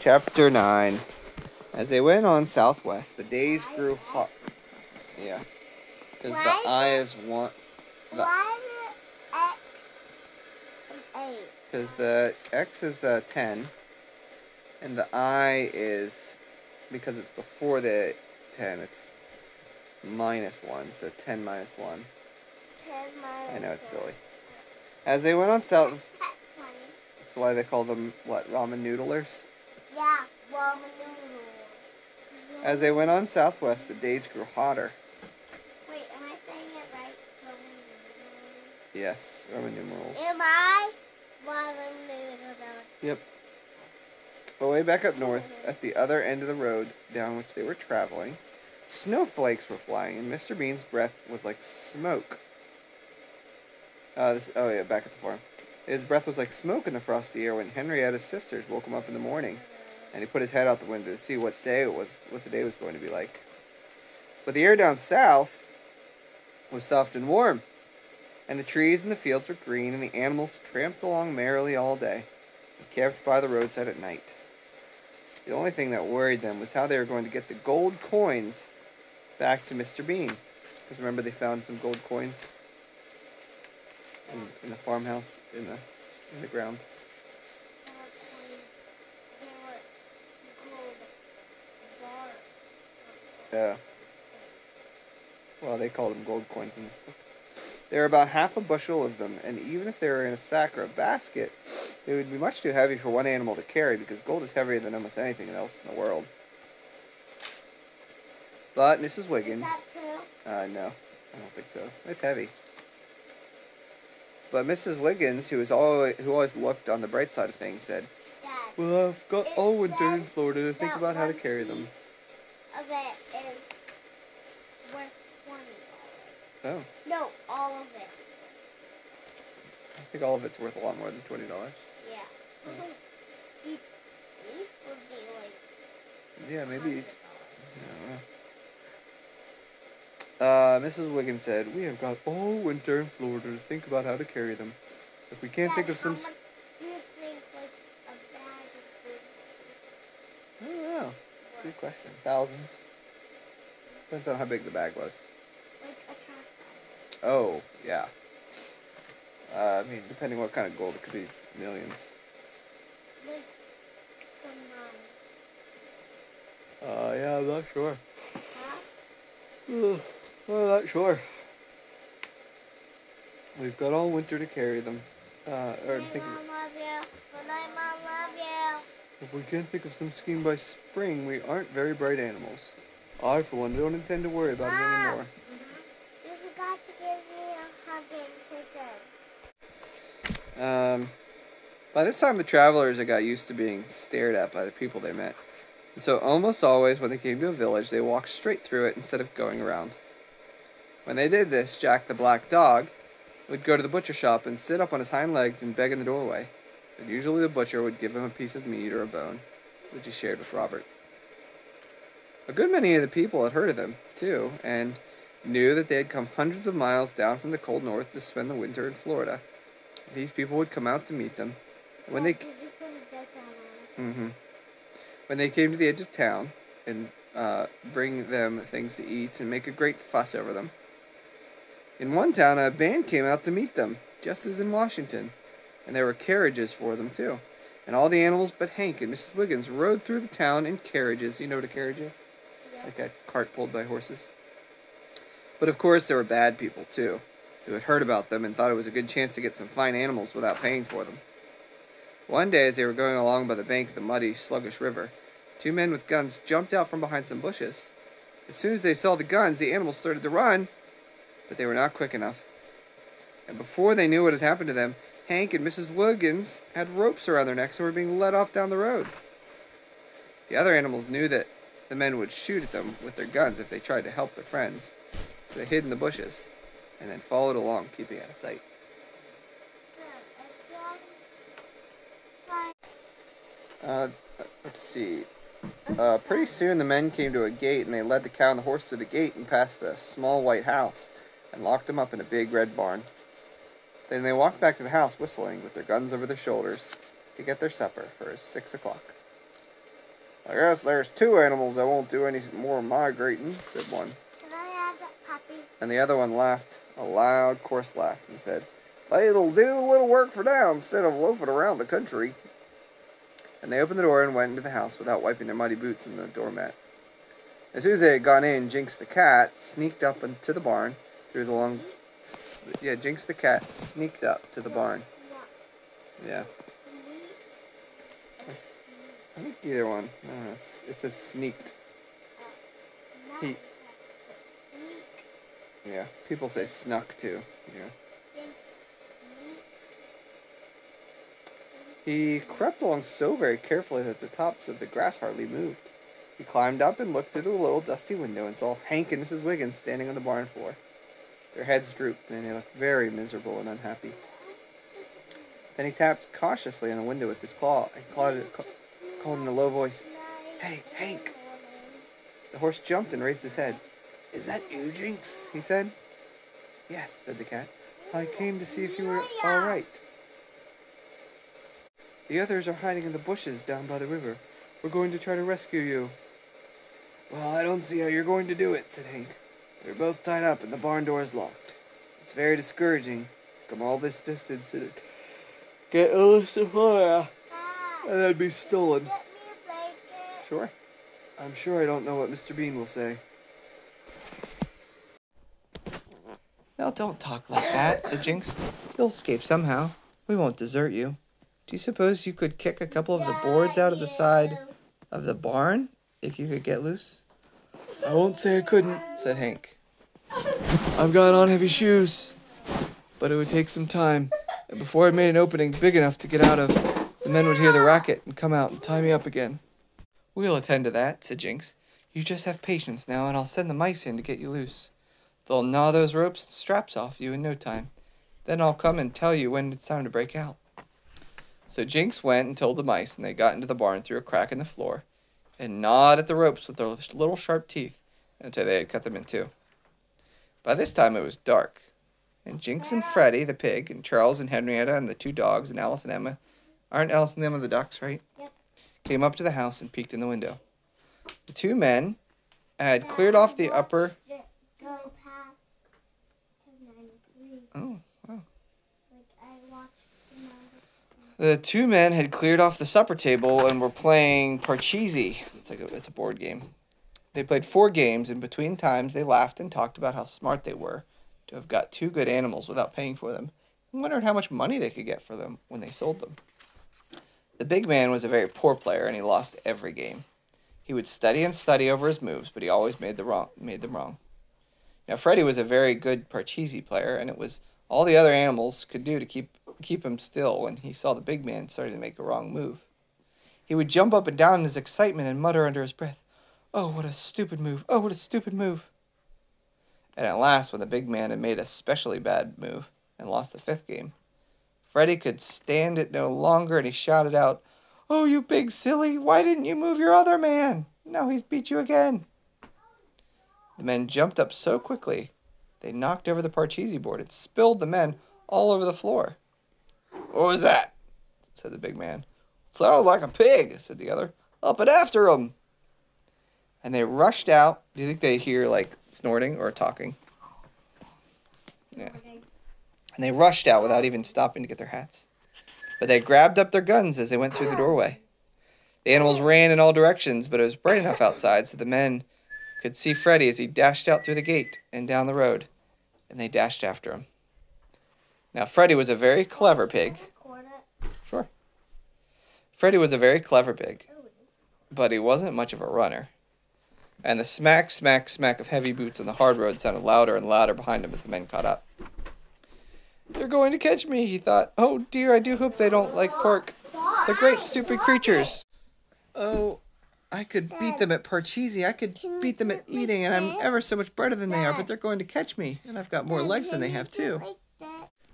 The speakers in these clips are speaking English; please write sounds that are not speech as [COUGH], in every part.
Chapter 9. As they went on southwest, the days grew hot. Yeah. Because the eye is. The, Why is X and eight? Because the X is uh, 10. And the I is. Because it's before the 10, it's minus 1. So 10 minus 1. Ten minus I know it's silly. As they went on south. That's why they call them, what, ramen noodlers? Yeah. As they went on southwest, the days grew hotter. Wait, am I saying it right? Noodles. Yes, Roman numerals. Am I? Ramen noodles. Yep. But way back up north, at the other end of the road down which they were traveling, snowflakes were flying, and Mr. Bean's breath was like smoke. Uh, this, oh yeah, back at the farm. His breath was like smoke in the frosty air when Henrietta's sisters woke him up in the morning, and he put his head out the window to see what day it was, what the day was going to be like. But the air down south was soft and warm, and the trees and the fields were green, and the animals tramped along merrily all day and camped by the roadside at night. The only thing that worried them was how they were going to get the gold coins back to Mr. Bean. Because remember, they found some gold coins in, in the farmhouse in the in the ground. Yeah. Well, they called them gold coins in this book. There are about half a bushel of them, and even if they were in a sack or a basket, they would be much too heavy for one animal to carry because gold is heavier than almost anything else in the world. But Mrs. Is Wiggins, that true? uh, no, I don't think so. It's heavy. But Mrs. Wiggins, who was always who always looked on the bright side of things, said, Dad. "Well, I've got all winter in Florida to think about how to carry them." Of it is worth twenty dollars. Oh, No, all of it. I think all of it's worth a lot more than twenty dollars. Yeah. I think Each piece would be like. Yeah, maybe. It's, $100. I don't know. Uh, Mrs. Wiggins said, "We have got all winter in Florida to think about how to carry them. If we can't think of some, much do you think like a bag of food? I don't know. It's a good question. Thousands. Depends on how big the bag was. Like a trash bag. Oh, yeah. Uh, I mean, depending what kind of gold, it could be millions. Like some Uh, yeah, I'm not sure. huh? I'm not sure. We've got all winter to carry them. Uh, or think of, Mom, love you. Good night, Mom, love you. If we can't think of some scheme by spring, we aren't very bright animals. I, for one, don't intend to worry about it Mom. anymore. You forgot to give me a hug and kisses. Um, by this time, the travelers had got used to being stared at by the people they met. And so, almost always, when they came to a village, they walked straight through it instead of going around. When they did this, Jack the black dog would go to the butcher shop and sit up on his hind legs and beg in the doorway. But usually, the butcher would give him a piece of meat or a bone, which he shared with Robert. A good many of the people had heard of them, too, and knew that they had come hundreds of miles down from the cold north to spend the winter in Florida. These people would come out to meet them. When they Dad, did you put a diaper on it? hmm when they came to the edge of town and uh, bring them things to eat and make a great fuss over them. In one town, a band came out to meet them, just as in Washington, and there were carriages for them too. And all the animals but Hank and Mrs. Wiggins rode through the town in carriages. You know what a carriage is? Yeah. like a cart pulled by horses. But of course, there were bad people too, who had heard about them and thought it was a good chance to get some fine animals without paying for them. One day, as they were going along by the bank of the muddy, sluggish river, two men with guns jumped out from behind some bushes. As soon as they saw the guns, the animals started to run, but they were not quick enough. And before they knew what had happened to them, Hank and Mrs. Wiggins had ropes around their necks and were being led off down the road. The other animals knew that the men would shoot at them with their guns if they tried to help their friends, so they hid in the bushes and then followed along, keeping out of sight. Uh, let's see. Uh, pretty soon the men came to a gate and they led the cow and the horse through the gate and past a small white house and locked them up in a big red barn. Then they walked back to the house whistling with their guns over their shoulders to get their supper for six o'clock. I guess there's two animals that won't do any more migrating, said one. Can I have that puppy? And the other one laughed, a loud, coarse laugh, and said, They'll do a little work for now instead of loafing around the country. And they opened the door and went into the house without wiping their muddy boots on the doormat. As soon as they had gone in, Jinx the cat sneaked up into the barn through the long. Yeah, Jinx the cat sneaked up to the barn. Yeah. I think either one. It's- It says sneaked. He- Yeah. People say snuck too. Yeah. He crept along so very carefully that the tops of the grass hardly moved. He climbed up and looked through the little dusty window and saw Hank and Mrs. Wiggins standing on the barn floor. Their heads drooped, and they looked very miserable and unhappy. Then he tapped cautiously on the window with his claw and called, ca- called in a low voice. Hey, Hank! The horse jumped and raised his head. Is that you, Jinx? he said. Yes, said the cat. I came to see if you were all right. The others are hiding in the bushes down by the river. We're going to try to rescue you. Well, I don't see how you're going to do it, said Hank. They're both tied up and the barn door is locked. It's very discouraging to come all this distance and get a list of fire and then be stolen. Get me a blanket. Sure. I'm sure I don't know what Mr. Bean will say. Now don't talk like that, said Jinx. You'll escape somehow. We won't desert you. Do you suppose you could kick a couple of the boards out of the side of the barn if you could get loose? I won't say I couldn't, said Hank. I've got on heavy shoes, but it would take some time. And before I made an opening big enough to get out of, the men would hear the racket and come out and tie me up again. We'll attend to that, said Jinx. You just have patience now, and I'll send the mice in to get you loose. They'll gnaw those ropes and straps off you in no time. Then I'll come and tell you when it's time to break out. So Jinx went and told the mice, and they got into the barn through a crack in the floor and gnawed at the ropes with their little sharp teeth until they had cut them in two. By this time it was dark, and Jinx and Freddie, the pig, and Charles and Henrietta, and the two dogs, and Alice and Emma aren't Alice and Emma the ducks, right? Yep. Came up to the house and peeked in the window. The two men had cleared off the upper. Go past to 93. Oh, wow. The two men had cleared off the supper table and were playing Parcheesi. It's like a, it's a board game. They played four games, and between times they laughed and talked about how smart they were to have got two good animals without paying for them, and wondered how much money they could get for them when they sold them. The big man was a very poor player, and he lost every game. He would study and study over his moves, but he always made the wrong made them wrong. Now Freddie was a very good Parcheesi player, and it was all the other animals could do to keep keep him still when he saw the big man starting to make a wrong move. He would jump up and down in his excitement and mutter under his breath, Oh, what a stupid move! Oh, what a stupid move! And at last, when the big man had made a specially bad move and lost the fifth game, Freddie could stand it no longer and he shouted out, Oh, you big silly, why didn't you move your other man? Now he's beat you again. The men jumped up so quickly, they knocked over the Parcheesi board and spilled the men all over the floor. What was that? said the big man. Sounded like a pig, said the other. Up and after him. And they rushed out. Do you think they hear like snorting or talking? Yeah. And they rushed out without even stopping to get their hats. But they grabbed up their guns as they went through the doorway. The animals ran in all directions, but it was bright enough outside so the men could see Freddie as he dashed out through the gate and down the road, and they dashed after him. Now, Freddie was a very clever pig. Sure. Freddie was a very clever pig, but he wasn't much of a runner. And the smack, smack, smack of heavy boots on the hard road sounded louder and louder behind him as the men caught up. They're going to catch me, he thought. Oh dear, I do hope they don't like pork. The great stupid creatures. Oh, I could beat them at Parcheesi. I could beat them at eating, and I'm ever so much better than they are, but they're going to catch me, and I've got more legs than they have too.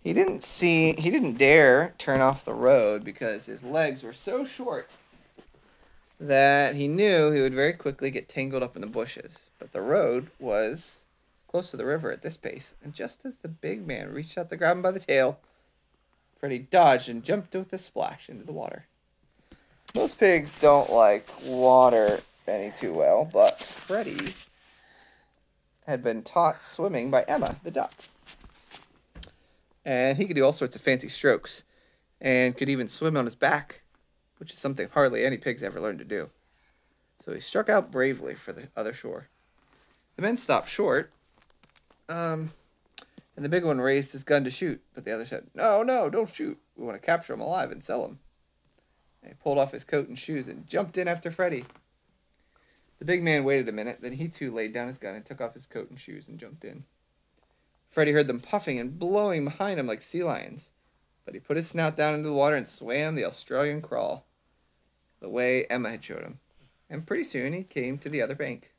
He didn't see, he didn't dare turn off the road because his legs were so short that he knew he would very quickly get tangled up in the bushes. But the road was close to the river at this pace, and just as the big man reached out to grab him by the tail, Freddie dodged and jumped with a splash into the water. Most pigs don't like water any too well, but Freddie had been taught swimming by Emma, the duck. And he could do all sorts of fancy strokes and could even swim on his back, which is something hardly any pigs ever learned to do. So he struck out bravely for the other shore. The men stopped short, um, and the big one raised his gun to shoot, but the other said, No, no, don't shoot. We want to capture him alive and sell him. And he pulled off his coat and shoes and jumped in after Freddie. The big man waited a minute, then he too laid down his gun and took off his coat and shoes and jumped in. Freddie heard them puffing and blowing behind him like sea lions, but he put his snout down into the water and swam the Australian crawl, the way Emma had showed him. And pretty soon he came to the other bank.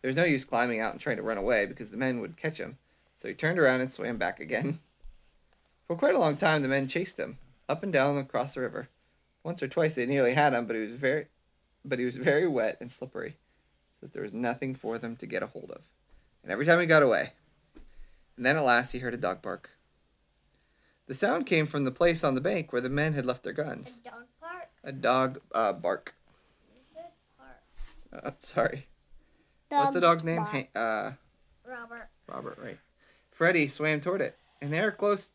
There was no use climbing out and trying to run away because the men would catch him, so he turned around and swam back again. [LAUGHS] For quite a long time the men chased him, up and down across the river. Once or twice they nearly had him, but he was very but he was very wet and slippery, so that there was nothing for them to get a hold of. And every time he got away. And then at last he heard a dog bark. The sound came from the place on the bank where the men had left their guns. A dog part. A dog uh, bark. Good part. Uh, sorry. What's the dog's name? Han- uh, Robert. Robert, right. Freddie swam toward it, and there, close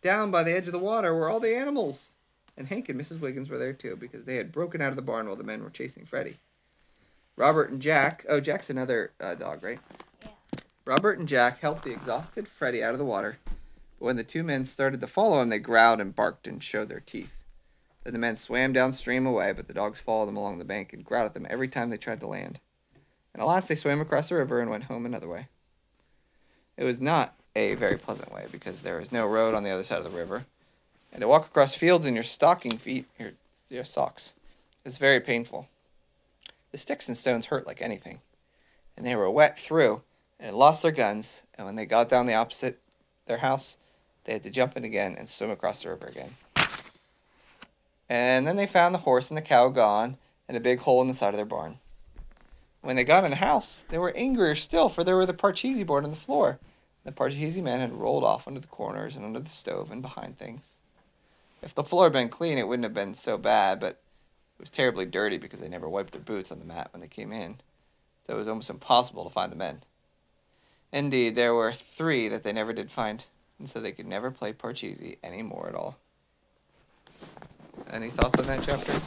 down by the edge of the water, were all the animals. And Hank and Mrs. Wiggins were there too, because they had broken out of the barn while the men were chasing Freddie. Robert and Jack, oh, Jack's another uh, dog, right? Robert and Jack helped the exhausted Freddie out of the water, but when the two men started to follow him, they growled and barked and showed their teeth. Then the men swam downstream away, but the dogs followed them along the bank and growled at them every time they tried to land. And at last they swam across the river and went home another way. It was not a very pleasant way because there was no road on the other side of the river, and to walk across fields in your stocking feet, your, your socks, is very painful. The sticks and stones hurt like anything, and they were wet through and lost their guns, and when they got down the opposite their house, they had to jump in again and swim across the river again. And then they found the horse and the cow gone, and a big hole in the side of their barn. When they got in the house, they were angrier still, for there were the parcheesi board on the floor. The parcheesi men had rolled off under the corners and under the stove and behind things. If the floor had been clean, it wouldn't have been so bad, but it was terribly dirty because they never wiped their boots on the mat when they came in, so it was almost impossible to find the men. Indeed, there were three that they never did find, and so they could never play Parcheesi any more at all. Any thoughts on that chapter?